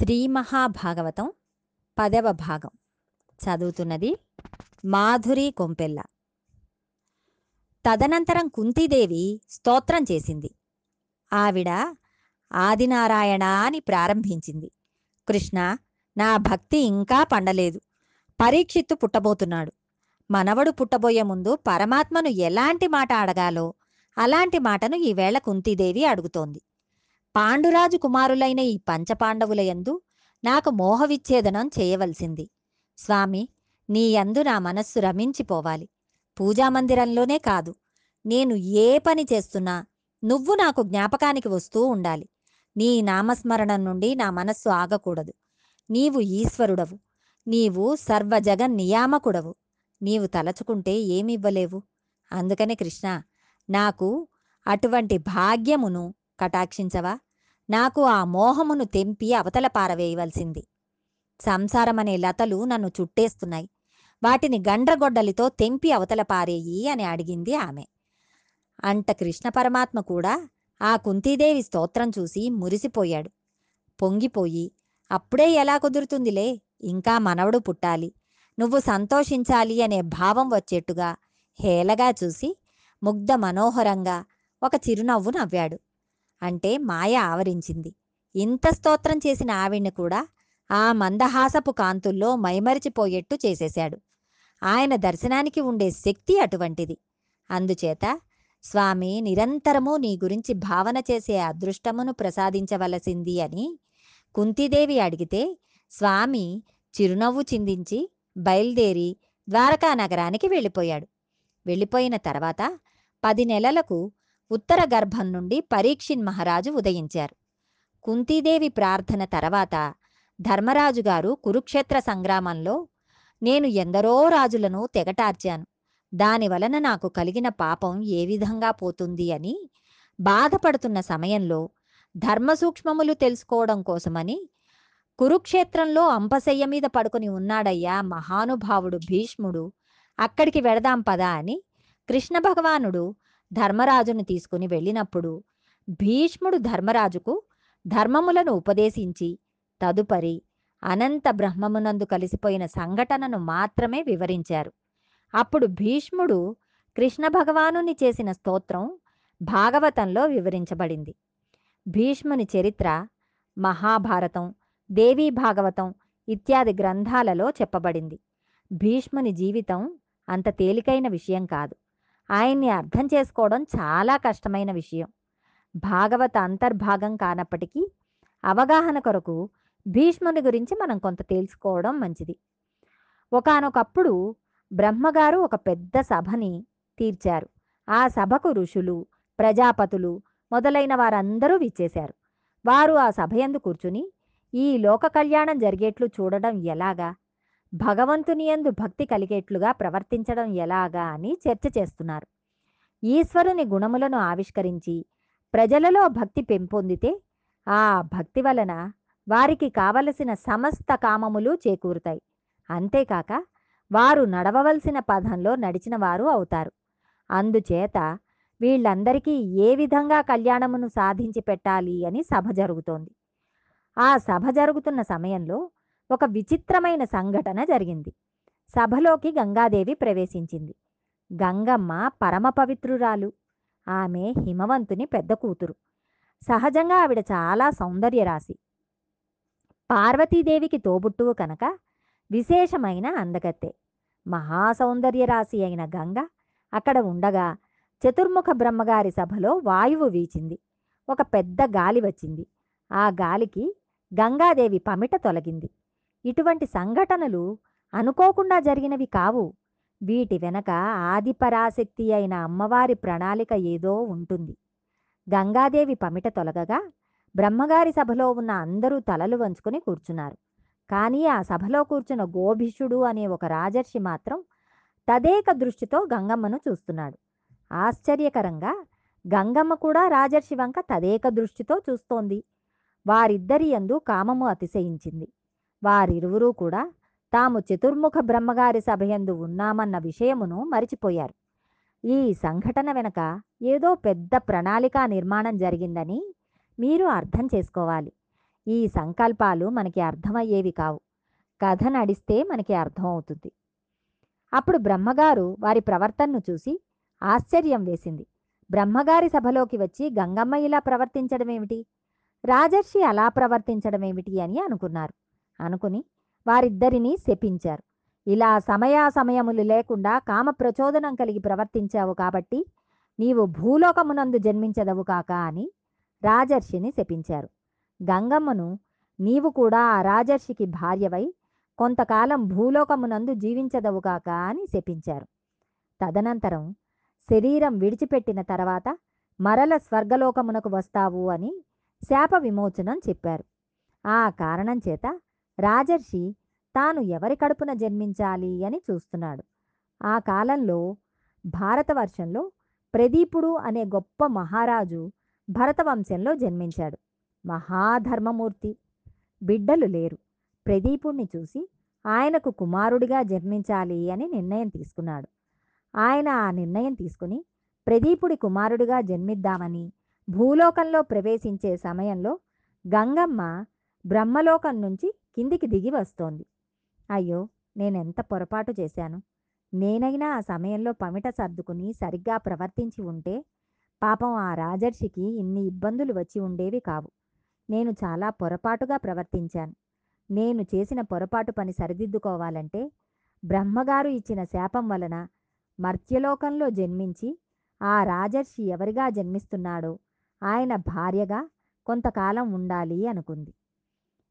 శ్రీ మహాభాగవతం పదవ భాగం. చదువుతున్నది మాధురి కొంపెల్ల. తదనంతరం కుంతీదేవి స్తోత్రం చేసింది. ఆవిడ ఆదినారాయణ అని ప్రారంభించింది. కృష్ణ నా భక్తి ఇంకా పండలేదు. పరీక్షిత్తు పుట్టబోతున్నాడు. మనవడు పుట్టబోయే ముందు పరమాత్మను ఎలాంటి మాట అడగాలో అలాంటి మాటను ఈవేళ కుంతీదేవి అడుగుతోంది. పాండురాజు కుమారులైన ఈ పంచపాండవుల యందు నాకు మోహవిచ్ఛేదనం చేయవలసింది. స్వామి నీ యందు నా మనస్సు రమించిపోవాలి. పూజామందిరంలోనే కాదు నేను ఏ పని చేస్తున్నా నువ్వు నాకు జ్ఞాపకానికి వస్తూ ఉండాలి. నీ నామస్మరణం నుండి నా మనస్సు ఆగకూడదు. నీవు ఈశ్వరుడవు. నీవు సర్వజగన్ నియామకుడవు నీవు తలచుకుంటే ఏమివ్వలేవు. అందుకని కృష్ణ నాకు అటువంటి భాగ్యమును కటాక్షించవా? నాకు ఆ మోహమును తెంపి అవతల పారవేయవలసింది. సంసారమనే లతలు నన్ను చుట్టేస్తున్నాయి. వాటిని గండ్రగొడ్డలితో తెంపి అవతల పారేయి అని అడిగింది ఆమె. అంట కృష్ణ పరమాత్మ కూడా ఆ కుంతీదేవి స్తోత్రం చూసి మురిసిపోయాడు. పొంగిపోయి అప్పుడే ఎలా కుదురుతుందిలే? ఇంకా మనవడు పుట్టాలి. నువ్వు సంతోషించాలి అనే భావం వచ్చేట్టుగా హేళగా చూసి ముగ్ధ మనోహరంగా ఒక చిరునవ్వు నవ్వాడు. అంటే మాయ ఆవరించింది. ఇంత స్తోత్రం చేసిన ఆవిడ్ని కూడా ఆ మందహాసపు కాంతుల్లో మైమరిచిపోయేట్టు చేసేశాడు. ఆయన దర్శనానికి ఉండే శక్తి అటువంటిది. అందుచేత స్వామి నిరంతరము నీ గురించి భావన చేసే అదృష్టమును ప్రసాదించవలసింది అని కుంతీదేవి అడిగితే స్వామి చిరునవ్వు చిందించి బయలుదేరి ద్వారకా నగరానికి వెళ్ళిపోయాడు. వెళ్ళిపోయిన తర్వాత పది నెలలకు ఉత్తర గర్భం నుండి పరీక్షిన్ మహారాజు ఉదయించారు. కుంతీదేవి ప్రార్థన తర్వాత ధర్మరాజు గారు కురుక్షేత్ర సంగ్రామంలో నేను ఎందరో రాజులను తెగటార్చాను. దానివలన నాకు కలిగిన పాపం ఏ విధంగా పోతుంది అని బాధపడుతున్న సమయంలో ధర్మసూక్ష్మములు తెలుసుకోవడం కోసమని కురుక్షేత్రంలో అంపశయ్య మీద పడుకుని ఉన్నాడయ్యా మహానుభావుడు భీష్ముడు అక్కడికి వెడదాం పదా అని కృష్ణ భగవానుడు ధర్మరాజును తీసుకుని వెళ్ళినప్పుడు భీష్ముడు ధర్మరాజుకు ధర్మములను ఉపదేశించి తదుపరి అనంత బ్రహ్మమునందు కలిసిపోయిన సంఘటనను మాత్రమే వివరించారు. అప్పుడు భీష్ముడు కృష్ణ భగవానుని చేసిన స్తోత్రం భాగవతంలో వివరించబడింది. భీష్ముని చరిత్ర మహాభారతం దేవీ భాగవతం ఇత్యాది గ్రంథాలలో చెప్పబడింది. భీష్ముని జీవితం అంత తేలికైన విషయం కాదు. ఆయన్ని అర్థం చేసుకోవడం చాలా కష్టమైన విషయం. భాగవత అంతర్భాగం కానప్పటికీ అవగాహన కొరకు భీష్ముని గురించి మనం కొంత తెలుసుకోవడం మంచిది. ఒకానొకప్పుడు బ్రహ్మగారు ఒక పెద్ద సభని తీర్చారు. ఆ సభకు ఋషులు ప్రజాపతులు మొదలైన వారందరూ విచ్చేశారు. వారు ఆ సభయందు కూర్చుని ఈ లోక కళ్యాణం జరిగేట్లు చూడడం ఎలాగా? భగవంతుని యందు భక్తి కలిగేట్లుగా ప్రవర్తించడం ఎలాగా అని చర్చ చేస్తున్నారు. ఈశ్వరుని గుణములను ఆవిష్కరించి ప్రజలలో భక్తి పెంపొందితే ఆ భక్తి వలన వారికి కావలసిన సమస్త కామములు చేకూరుతాయి. అంతేకాక వారు నడవవలసిన పదంలో నడిచిన వారు అవుతారు. అందుచేత వీళ్ళందరికీ ఏ విధంగా కళ్యాణమును సాధించి పెట్టాలి అని సభ జరుగుతోంది. ఆ సభ జరుగుతున్న సమయంలో ఒక విచిత్రమైన సంఘటన జరిగింది. సభలోకి గంగాదేవి ప్రవేశించింది. గంగమ్మ పరమ పవిత్రురాలు. ఆమె హిమవంతుని పెద్ద కూతురు. సహజంగా ఆవిడ చాలా సౌందర్యరాశి. పార్వతీదేవికి తోబుట్టువు కనుక విశేషమైన అందగత్తె మహాసౌందర్యరాశి అయిన గంగ అక్కడ ఉండగా చతుర్ముఖ బ్రహ్మగారి సభలో వాయువు వీచింది. ఒక పెద్ద గాలి వచ్చింది. ఆ గాలికి గంగాదేవి పమిట తొలగింది. ఇటువంటి సంఘటనలు అనుకోకుండా జరిగినవి కావు. వీటి వెనక ఆదిపరాశక్తి అయిన అమ్మవారి ప్రణాళిక ఏదో ఉంటుంది. గంగాదేవి పమిట తొలగగా బ్రహ్మగారి సభలో ఉన్న అందరూ తలలు వంచుకొని కూర్చున్నారు. కానీ ఆ సభలో కూర్చున్న గోభిషుడు అనే ఒక రాజర్షి మాత్రం తదేక దృష్టితో గంగమ్మను చూస్తున్నాడు. ఆశ్చర్యకరంగా గంగమ్మ కూడా రాజర్షి వంక తదేక దృష్టితో చూస్తోంది. వారిద్దరి యందు కామము అతిశయించింది. వారిరువురూ కూడా తాము చతుర్ముఖ బ్రహ్మగారి సభయందు ఉన్నామన్న విషయమును మరిచిపోయారు. ఈ సంఘటన వెనక ఏదో పెద్ద ప్రణాళికా నిర్మాణం జరిగిందని మీరు అర్థం చేసుకోవాలి. ఈ సంకల్పాలు మనకి అర్థమయ్యేవి కావు. కథ నడిస్తే మనకి అర్థమవుతుంది. అప్పుడు బ్రహ్మగారు వారి ప్రవర్తనను చూసి ఆశ్చర్యం వేసింది. బ్రహ్మగారి సభలోకి వచ్చి గంగమ్మ ఇలా ప్రవర్తించడమేమిటి? రాజర్షి అలా ప్రవర్తించడమేమిటి అని అనుకున్నారు. అనుకుని వారిద్దరినీ శపించారు. ఇలా సమయాసమయములు లేకుండా కామ ప్రచోదనం కలిగి ప్రవర్తించావు కాబట్టి నీవు భూలోకమునందు జన్మించదవు కాక అని రాజర్షిని శపించారు. గంగమ్మను నీవు కూడా ఆ రాజర్షికి భార్యవై కొంతకాలం భూలోకమునందు జీవించదవు కాక అని శపించారు. తదనంతరం శరీరం విడిచిపెట్టిన తర్వాత మరల స్వర్గలోకమునకు వస్తావు అని శాప విమోచనం చెప్పారు. ఆ కారణం చేత రాజర్షి తాను ఎవరి కడుపున జన్మించాలి అని చూస్తున్నాడు. ఆ కాలంలో భారతవర్షంలో ప్రదీపుడు అనే గొప్ప మహారాజు భరతవంశంలో జన్మించాడు. మహాధర్మమూర్తి. బిడ్డలు లేరు. ప్రదీపుణ్ణి చూసి ఆయనకు కుమారుడిగా జన్మించాలి అని నిర్ణయం తీసుకున్నాడు. ఆయన ఆ నిర్ణయం తీసుకుని ప్రదీపుడి కుమారుడిగా జన్మిద్దామని భూలోకంలో ప్రవేశించే సమయంలో గంగమ్మ బ్రహ్మలోకం నుంచి కిందికి దిగి వస్తోంది. అయ్యో నేనెంత పొరపాటు చేశాను? నేనైనా ఆ సమయంలో పమిట సర్దుకుని సరిగ్గా ప్రవర్తించి ఉంటే పాపం ఆ రాజర్షికి ఇన్ని ఇబ్బందులు వచ్చి ఉండేవి కావు. నేను చాలా పొరపాటుగా ప్రవర్తించాను. నేను చేసిన పొరపాటు పని సరిదిద్దుకోవాలంటే బ్రహ్మగారు ఇచ్చిన శాపం వలన మర్త్యలోకంలో జన్మించి ఆ రాజర్షి ఎవరిగా జన్మిస్తున్నాడో ఆయన భార్యగా కొంతకాలం ఉండాలి అనుకుంది.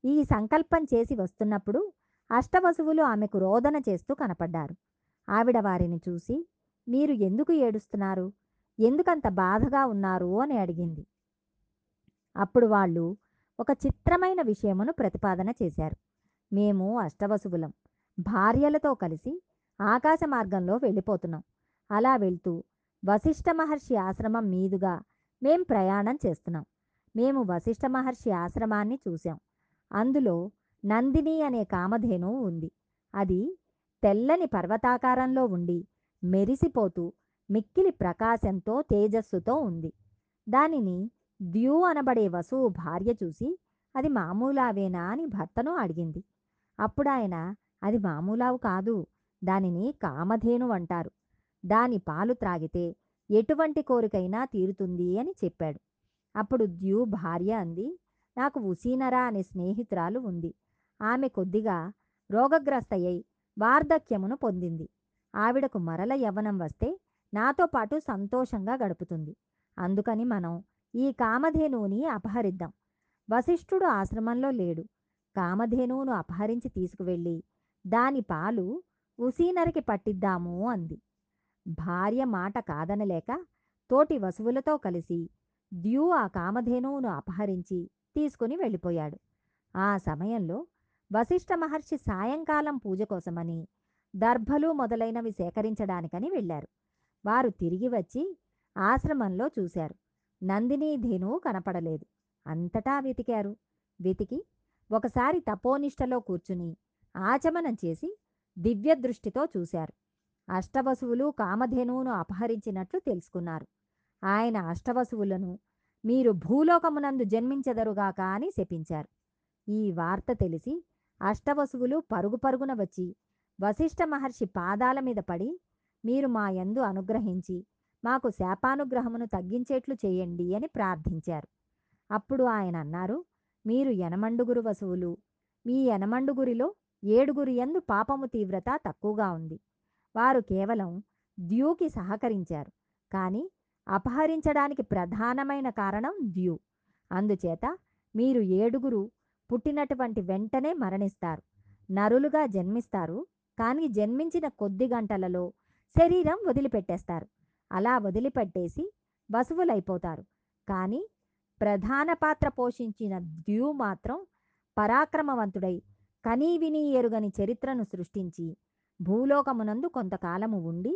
ఈ సంకల్పం చేసి వస్తున్నప్పుడు అష్టవసువులు ఆమెకు రోదన చేస్తూ కనపడ్డారు. ఆవిడ వారిని చూసి మీరు ఎందుకు ఏడుస్తున్నారు? ఎందుకంత బాధగా ఉన్నారు? అని అడిగింది. అప్పుడు వాళ్ళు ఒక చిత్రమైన విషయమును ప్రతిపాదన చేశారు. మేము అష్టవసువులం. భార్యలతో కలిసి ఆకాశ మార్గంలో వెళ్ళిపోతున్నాం. అలా వెళ్తూ వశిష్ఠ మహర్షి ఆశ్రమం మీదుగా మేం ప్రయాణం చేస్తున్నాం. మేము వశిష్ఠ మహర్షి ఆశ్రమాన్ని చూశాం. అందులో నందిని అనే కామధేను ఉంది. అది తెల్లని పర్వతాకారంలో ఉండి మెరిసిపోతూ మిక్కిలి ప్రకాశంతో తేజస్సుతో ఉంది. దానిని ద్యూ అనబడే వసువు భార్య చూసి అది మామూలావేనా అని భర్తను అడిగింది. అప్పుడు ఆయన అది మామూలావు కాదు దానిని కామధేను అంటారు. దాని పాలు త్రాగితే ఎటువంటి కోరికైనా తీరుతుంది అని చెప్పాడు. అప్పుడు ద్యూ భార్య అంది నాకు ఉసీనరా అనే స్నేహితురాలు ఉంది. ఆమె కొద్దిగా రోగగ్రస్తయ్యై వార్ధక్యమును పొందింది. ఆవిడకు మరల యవ్వనం వస్తే నాతో పాటు సంతోషంగా గడుపుతుంది. అందుకని మనం ఈ కామధేనువుని అపహరిద్దాం. వశిష్ఠుడు ఆశ్రమంలో లేడు. కామధేనువును అపహరించి తీసుకువెళ్ళి దాని పాలు ఉసీనరికి పట్టిద్దాము అంది. భార్య మాట కాదనలేక తోటి వసువులతో కలిసి ద్యూ ఆ కామధేనువును అపహరించి తీసుకుని వెళ్ళిపోయాడు. ఆ సమయంలో వశిష్ఠ మహర్షి సాయంకాలం పూజ కోసమని దర్భలు మొదలైనవి సేకరించడానికని వెళ్ళారు. వారు తిరిగి వచ్చి ఆశ్రమంలో చూశారు. నందిని ధేనువు కనపడలేదు. అంతటా వెతికారు. వెతికి ఒకసారి తపోనిష్టలో కూర్చుని ఆచమనం చేసి దివ్య దృష్టితో చూశారు. అష్టవసువులు కామధేనువును అపహరించినట్లు తెలుసుకున్నారు. ఆయన అష్టవసువులను మీరు భూలోకమునందు జన్మించెదరుగాక అని శపించారు. ఈ వార్త తెలిసి అష్టవసువులు పరుగు పరుగున వచ్చి వశిష్ఠ మహర్షి పాదాల మీద పడి మీరు మా యందు అనుగ్రహించి మాకు శాపానుగ్రహమును తగ్గించేట్లు చేయండి అని ప్రార్థించారు. అప్పుడు ఆయన అన్నారు మీరు యనమండుగురు వసువులు మీ యనమండుగురిలో ఏడుగురి యందు పాపము తీవ్రత తక్కువగా ఉంది. వారు కేవలం ద్యూకి సహకరించారు. కానీ అపహరించడానికి ప్రధానమైన కారణం వ్యూ. అందుచేత మీరు ఏడుగురు పుట్టినటువంటి వెంటనే మరణిస్తారు. నరులుగా జన్మిస్తారు. కానీ జన్మించిన కొద్ది గంటలలో శరీరం వదిలిపెట్టేస్తారు. అలా వదిలిపెట్టేసి వసువులైపోతారు కానీ ప్రధాన పాత్ర పోషించిన ద్యూ మాత్రం పరాక్రమవంతుడై కనీవిని ఎరుగని చరిత్రను సృష్టించి భూలోకమునందు కొంతకాలము ఉండి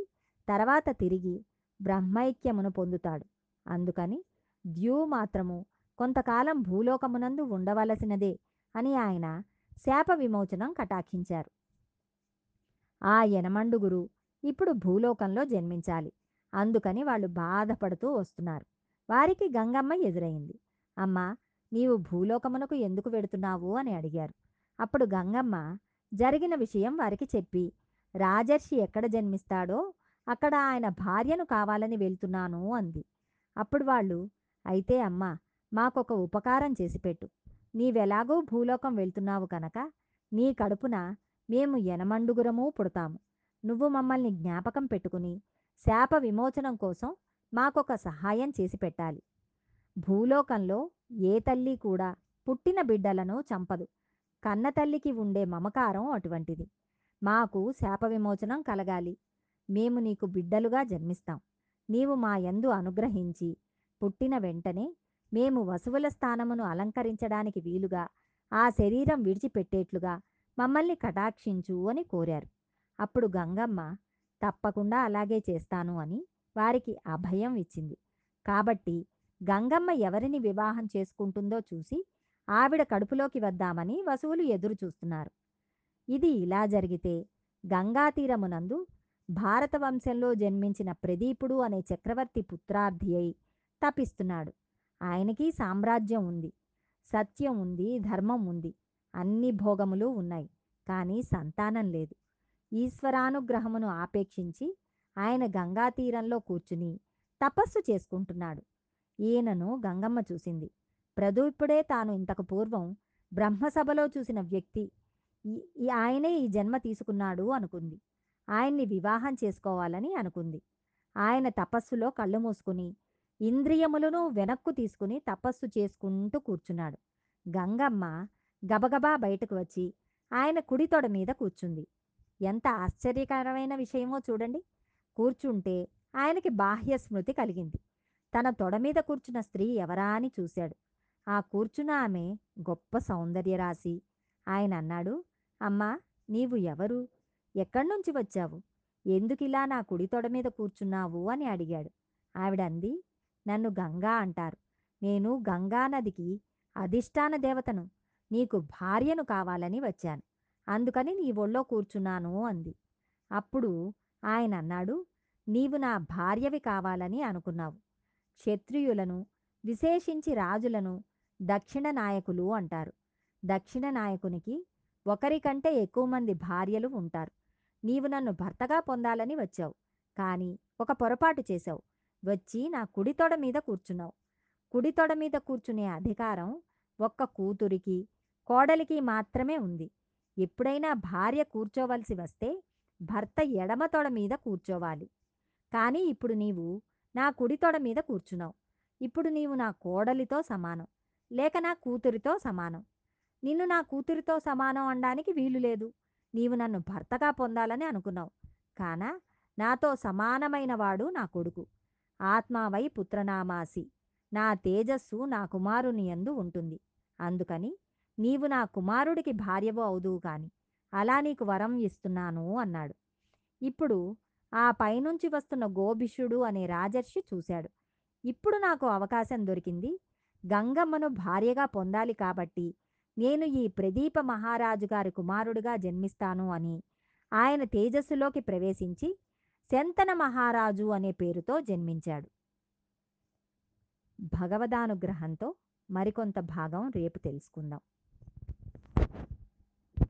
తర్వాత తిరిగి బ్రహ్మైక్యమును పొందుతాడు. అందుకని ద్యూ మాత్రము కొంతకాలం భూలోకమునందు ఉండవలసినదే అని ఆయన శాప విమోచనం కటాక్షించారు. ఆ యనమండుగురు ఇప్పుడు భూలోకంలో జన్మించాలి. అందుకని వాళ్ళు బాధపడుతూ వస్తున్నారు. వారికి గంగమ్మ ఎదురైంది. అమ్మా నీవు భూలోకమునకు ఎందుకు వెడుతున్నావు అని అడిగారు. అప్పుడు గంగమ్మ జరిగిన విషయం వారికి చెప్పి రాజర్షి ఎక్కడ జన్మిస్తాడో అక్కడ ఆయన భార్యను కావాలని వెళ్తున్నాను అంది. అప్పుడు వాళ్ళు అయితే అమ్మ మాకొక ఉపకారం చేసి పెట్టు నీవెలాగూ భూలోకం వెళ్తున్నావు కనుక నీ కడుపున మేము ఎనమండుగురమూ పుడతాము. నువ్వు మమ్మల్ని జ్ఞాపకం పెట్టుకుని శాప విమోచనం కోసం మాకొక సహాయం చేసి పెట్టాలి భూలోకంలో ఏ తల్లి కూడా పుట్టిన బిడ్డలను చంపదు. కన్నతల్లికి ఉండే మమకారం అటువంటిది. మాకు శాప విమోచనం కలగాలి. మేము నీకు బిడ్డలుగా జన్మిస్తాం. నీవు మా యందు అనుగ్రహించి పుట్టిన వెంటనే మేము వసువుల స్థానమును అలంకరించడానికి వీలుగా ఆ శరీరం విడిచిపెట్టేట్లుగా మమ్మల్ని కటాక్షించు అని కోరారు. అప్పుడు గంగమ్మ తప్పకుండా అలాగే చేస్తాను అని వారికి అభయం ఇచ్చింది. కాబట్టి గంగమ్మ ఎవరిని వివాహం చేసుకుంటుందో చూసి ఆవిడ కడుపులోకి వద్దామని వసువులు ఎదురు చూస్తున్నారు ఇది ఇలా జరిగితే గంగా తీరమునందు భారత వంశంలో జన్మించిన ప్రదీపుడు అనే చక్రవర్తి పుత్రార్థి అయి తపిస్తున్నాడు. ఆయనకి సామ్రాజ్యం ఉంది సత్యం ఉంది ధర్మం ఉంది అన్ని భోగములు ఉన్నాయి కానీ సంతానం లేదు. ఈశ్వరానుగ్రహమును ఆపేక్షించి ఆయన గంగా తీరంలో కూర్చుని తపస్సు చేసుకుంటున్నాడు. ఈయనను గంగమ్మ చూసింది. ప్రదీపుడే తాను ఇంతకు పూర్వం బ్రహ్మసభలో చూసిన వ్యక్తి. ఆయనే ఈ జన్మ తీసుకున్నాడు అనుకుంది. ఆయన్ని వివాహం చేసుకోవాలని అనుకుంది. ఆయన తపస్సులో కళ్ళు మూసుకుని ఇంద్రియములను వెనక్కు తీసుకుని తపస్సు చేసుకుంటూ కూర్చున్నాడు. గంగమ్మ గబగబా బయటకు వచ్చి ఆయన కుడితొడ మీద కూర్చుంది. ఎంత ఆశ్చర్యకరమైన విషయమో చూడండి. కూర్చుంటే ఆయనకి బాహ్య స్మృతి కలిగింది. తన తొడ మీద కూర్చున్న స్త్రీ ఎవరా అని చూశాడు. ఆ కూర్చున్న ఆమె గొప్ప సౌందర్యరాశి. ఆయన అన్నాడు అమ్మా నీవు ఎవరు? ఎక్కడి నుంచి వచ్చావు? ఎందుకిలా నా కుడి తొడ మీద కూర్చున్నావు? అని అడిగాడు. ఆవిడంది నన్ను గంగా అంటారు. నేను గంగానదికి అధిష్టాన దేవతను నీకు భార్యను కావాలని వచ్చాను. అందుకని నీ ఒళ్ళో కూర్చున్నాను అంది. అప్పుడు ఆయన అన్నాడు నీవు నా భార్యవి కావాలని అనుకున్నావు. క్షత్రియులను విశేషించి రాజులను దక్షిణ నాయకులు అంటారు. దక్షిణ నాయకునికి ఒకరికంటే ఎక్కువ మంది భార్యలు ఉంటారు. నీవు నన్ను భర్తగా పొందాలని వచ్చావు. కానీ ఒక పొరపాటు చేశావు. వచ్చి నా కుడి తొడ మీద కూర్చున్నావు. కుడి తొడ మీద కూర్చునే అధికారం ఒక్క కూతురికి కోడలికి మాత్రమే ఉంది. ఎప్పుడైనా భార్య కూర్చోవలసి వస్తే భర్త ఎడమ తొడ మీద కూర్చోవాలి. కానీ ఇప్పుడు నీవు నా కుడి తొడ మీద కూర్చున్నావు. ఇప్పుడు నీవు నా కోడలితో సమానం. లేక నా కూతురితో సమానం. నిన్ను నా కూతురితో సమానం అనడానికి వీలు లేదు. నీవు నన్ను భర్తగా పొందాలని అనుకున్నావు. కాన నాతో సమానమైన వాడు నా కొడుకు. ఆత్మావై పుత్రనామాసి. నా తేజస్సు నా కుమారుని యందు ఉంటుంది. అందుకని నీవు నా కుమారుడికి భార్యవో అవుదువు కాని అలా నీకు వరం ఇస్తున్నాను అన్నాడు. ఇప్పుడు ఆ పైనుంచి వస్తున్న గోభిషుడు అనే రాజర్షి చూశాడు. ఇప్పుడు నాకు అవకాశం దొరికింది గంగమ్మను భార్యగా పొందాలి కాబట్టి నేను ఈ ప్రదీప మహారాజు గారి కుమారుడిగా జన్మిస్తాను అని ఆయన తేజస్సులోకి ప్రవేశించి శంతన మహారాజు అనే పేరుతో జన్మించాడు. భగవదానుగ్రహంతో మరికొంత భాగం రేపు తెలుసుకుందాం.